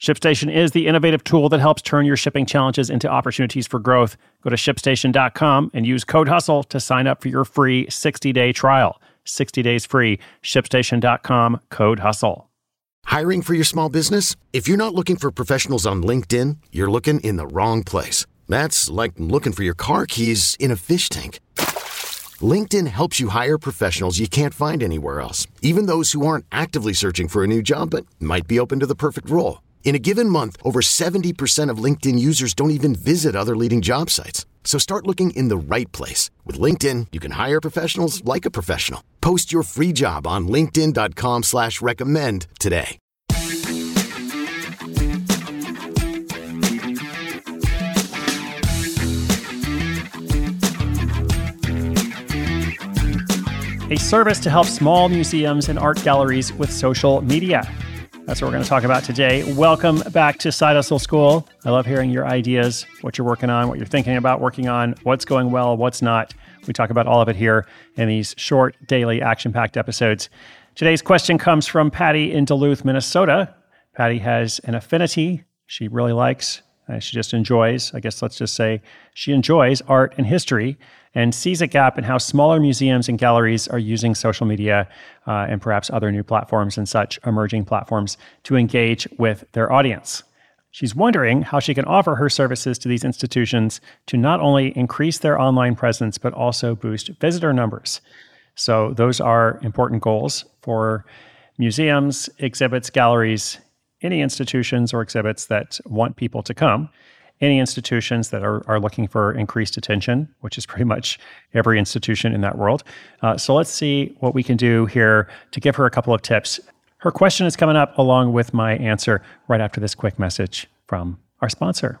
ShipStation is the innovative tool that helps turn your shipping challenges into opportunities for growth. Go to shipstation.com and use code HUSTLE to sign up for your free 60 day trial. 60 days free. ShipStation.com, code HUSTLE. Hiring for your small business? If you're not looking for professionals on LinkedIn, you're looking in the wrong place. That's like looking for your car keys in a fish tank. LinkedIn helps you hire professionals you can't find anywhere else, even those who aren't actively searching for a new job but might be open to the perfect role. In a given month, over 70% of LinkedIn users don't even visit other leading job sites. So start looking in the right place. With LinkedIn, you can hire professionals like a professional. Post your free job on linkedin.com slash recommend today. A service to help small museums and art galleries with social media. That's what we're going to talk about today. Welcome back to Side Hustle School. I love hearing your ideas, what you're working on, what you're thinking about working on, what's going well, what's not. We talk about all of it here in these short, daily, action packed episodes. Today's question comes from Patty in Duluth, Minnesota. Patty has an affinity she really likes, uh, she just enjoys, I guess let's just say she enjoys art and history and sees a gap in how smaller museums and galleries are using social media uh, and perhaps other new platforms and such emerging platforms to engage with their audience. She's wondering how she can offer her services to these institutions to not only increase their online presence, but also boost visitor numbers. So, those are important goals for museums, exhibits, galleries, any institutions or exhibits that want people to come any institutions that are, are looking for increased attention, which is pretty much every institution in that world. Uh, so let's see what we can do here to give her a couple of tips. Her question is coming up along with my answer right after this quick message from our sponsor.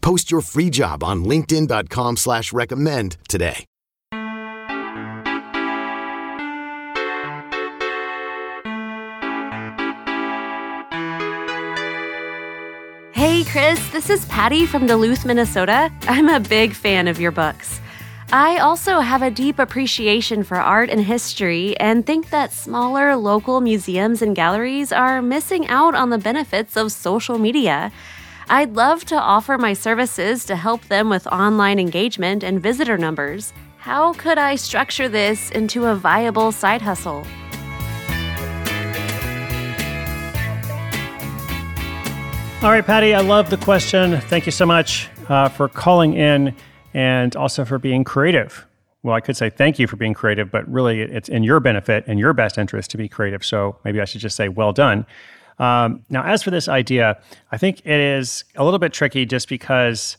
Post your free job on LinkedIn.com slash recommend today. Hey Chris, this is Patty from Duluth, Minnesota. I'm a big fan of your books. I also have a deep appreciation for art and history and think that smaller local museums and galleries are missing out on the benefits of social media. I'd love to offer my services to help them with online engagement and visitor numbers. How could I structure this into a viable side hustle? All right, Patty, I love the question. Thank you so much uh, for calling in and also for being creative. Well, I could say thank you for being creative, but really it's in your benefit and your best interest to be creative. So maybe I should just say well done. Um, now, as for this idea, I think it is a little bit tricky just because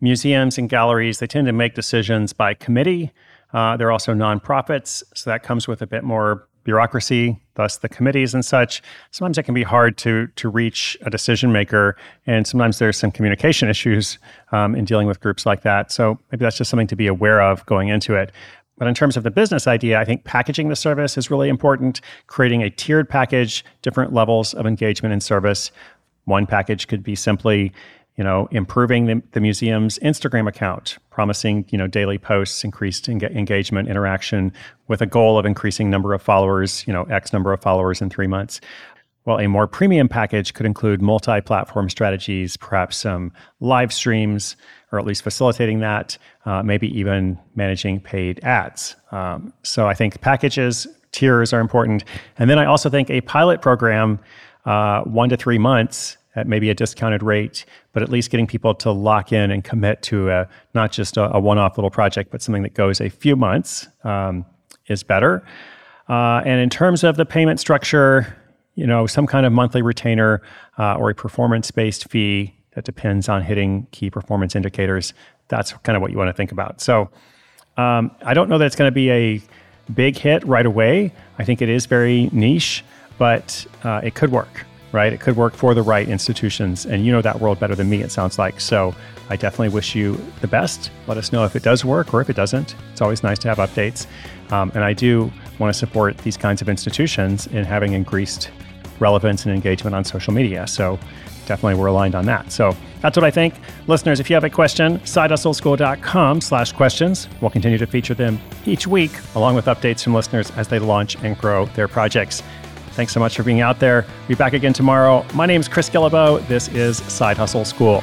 museums and galleries they tend to make decisions by committee. Uh, they're also nonprofits, so that comes with a bit more bureaucracy, thus the committees and such. Sometimes it can be hard to to reach a decision maker, and sometimes there's some communication issues um, in dealing with groups like that. So maybe that's just something to be aware of going into it. But in terms of the business idea, I think packaging the service is really important. Creating a tiered package, different levels of engagement and service. One package could be simply you know, improving the, the, museum's Instagram account, promising, you know, daily posts, increased en- engagement, interaction with a goal of increasing number of followers, you know, X number of followers in three months. Well, a more premium package could include multi platform strategies, perhaps some live streams, or at least facilitating that, uh, maybe even managing paid ads. Um, so I think packages, tiers are important. And then I also think a pilot program, uh, one to three months, at maybe a discounted rate, but at least getting people to lock in and commit to a, not just a, a one off little project, but something that goes a few months um, is better. Uh, and in terms of the payment structure, you know, some kind of monthly retainer uh, or a performance based fee that depends on hitting key performance indicators. That's kind of what you want to think about. So um, I don't know that it's going to be a big hit right away. I think it is very niche, but uh, it could work, right? It could work for the right institutions. And you know that world better than me, it sounds like. So I definitely wish you the best. Let us know if it does work or if it doesn't. It's always nice to have updates. Um, and I do want to support these kinds of institutions in having increased relevance and engagement on social media. So definitely we're aligned on that. So that's what I think. Listeners, if you have a question, sidehustleschool.com slash questions. We'll continue to feature them each week, along with updates from listeners as they launch and grow their projects. Thanks so much for being out there. Be back again tomorrow. My name is Chris Guillebeau. This is Side Hustle School.